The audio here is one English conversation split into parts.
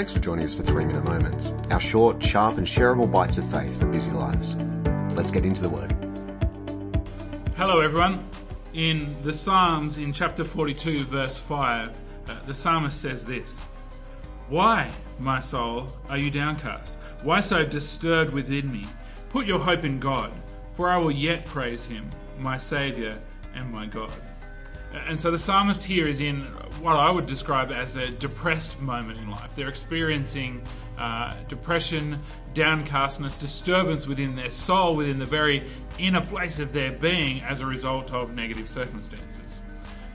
Thanks for joining us for Three Minute Moments, our short, sharp, and shareable bites of faith for busy lives. Let's get into the Word. Hello, everyone. In the Psalms, in chapter 42, verse 5, uh, the psalmist says this Why, my soul, are you downcast? Why so disturbed within me? Put your hope in God, for I will yet praise him, my Saviour and my God. And so the psalmist here is in what I would describe as a depressed moment in life. They're experiencing uh, depression, downcastness, disturbance within their soul, within the very inner place of their being as a result of negative circumstances.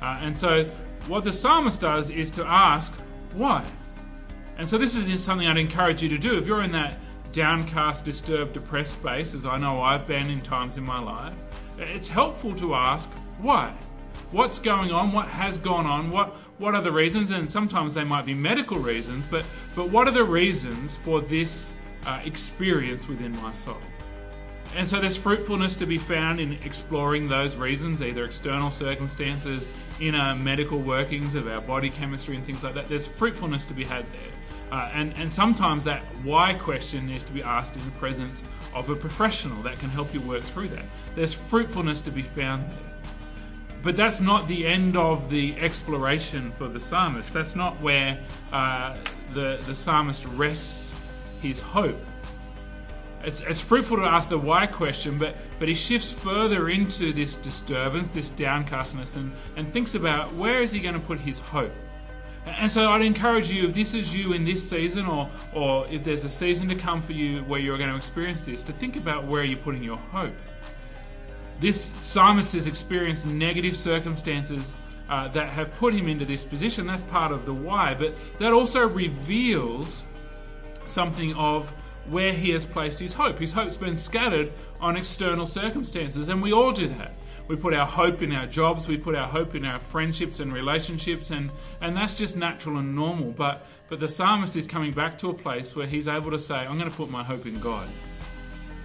Uh, and so what the psalmist does is to ask, why? And so this is something I'd encourage you to do. If you're in that downcast, disturbed, depressed space, as I know I've been in times in my life, it's helpful to ask, why? What's going on, what has gone on, what what are the reasons, and sometimes they might be medical reasons, but but what are the reasons for this uh, experience within my soul? And so there's fruitfulness to be found in exploring those reasons, either external circumstances, inner medical workings of our body chemistry, and things like that. There's fruitfulness to be had there. Uh, and, and sometimes that why question needs to be asked in the presence of a professional that can help you work through that. There's fruitfulness to be found there. But that's not the end of the exploration for the psalmist. That's not where uh, the, the psalmist rests his hope. It's, it's fruitful to ask the why question, but, but he shifts further into this disturbance, this downcastness, and, and thinks about where is he going to put his hope. And so I'd encourage you, if this is you in this season, or, or if there's a season to come for you where you're going to experience this, to think about where you're putting your hope. This psalmist has experienced negative circumstances uh, that have put him into this position. That's part of the why, but that also reveals something of where he has placed his hope. His hope's been scattered on external circumstances, and we all do that. We put our hope in our jobs, we put our hope in our friendships and relationships, and, and that's just natural and normal. But, but the psalmist is coming back to a place where he's able to say, I'm going to put my hope in God.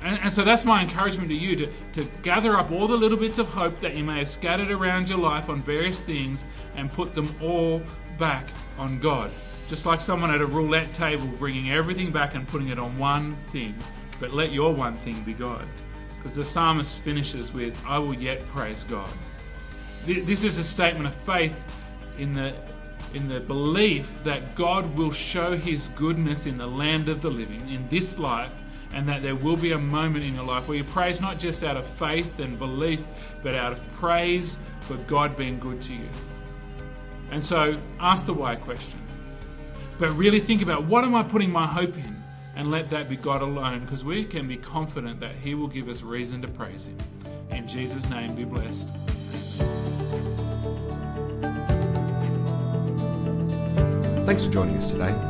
And, and, so that's my encouragement to you to, to gather up all the little bits of hope that you may have scattered around your life on various things and put them all back on God. Just like someone at a roulette table bringing everything back and putting it on one thing, but let your one thing be God. Because the psalmist finishes with, I will yet praise God. This is a statement of faith in the in the belief that God will show his goodness in the land of the living, in this life, and that there will be a moment in your life where you praise not just out of faith and belief, but out of praise for God being good to you. And so ask the why question. But really think about what am I putting my hope in? And let that be God alone, because we can be confident that He will give us reason to praise Him. In Jesus' name, be blessed. Thanks for joining us today.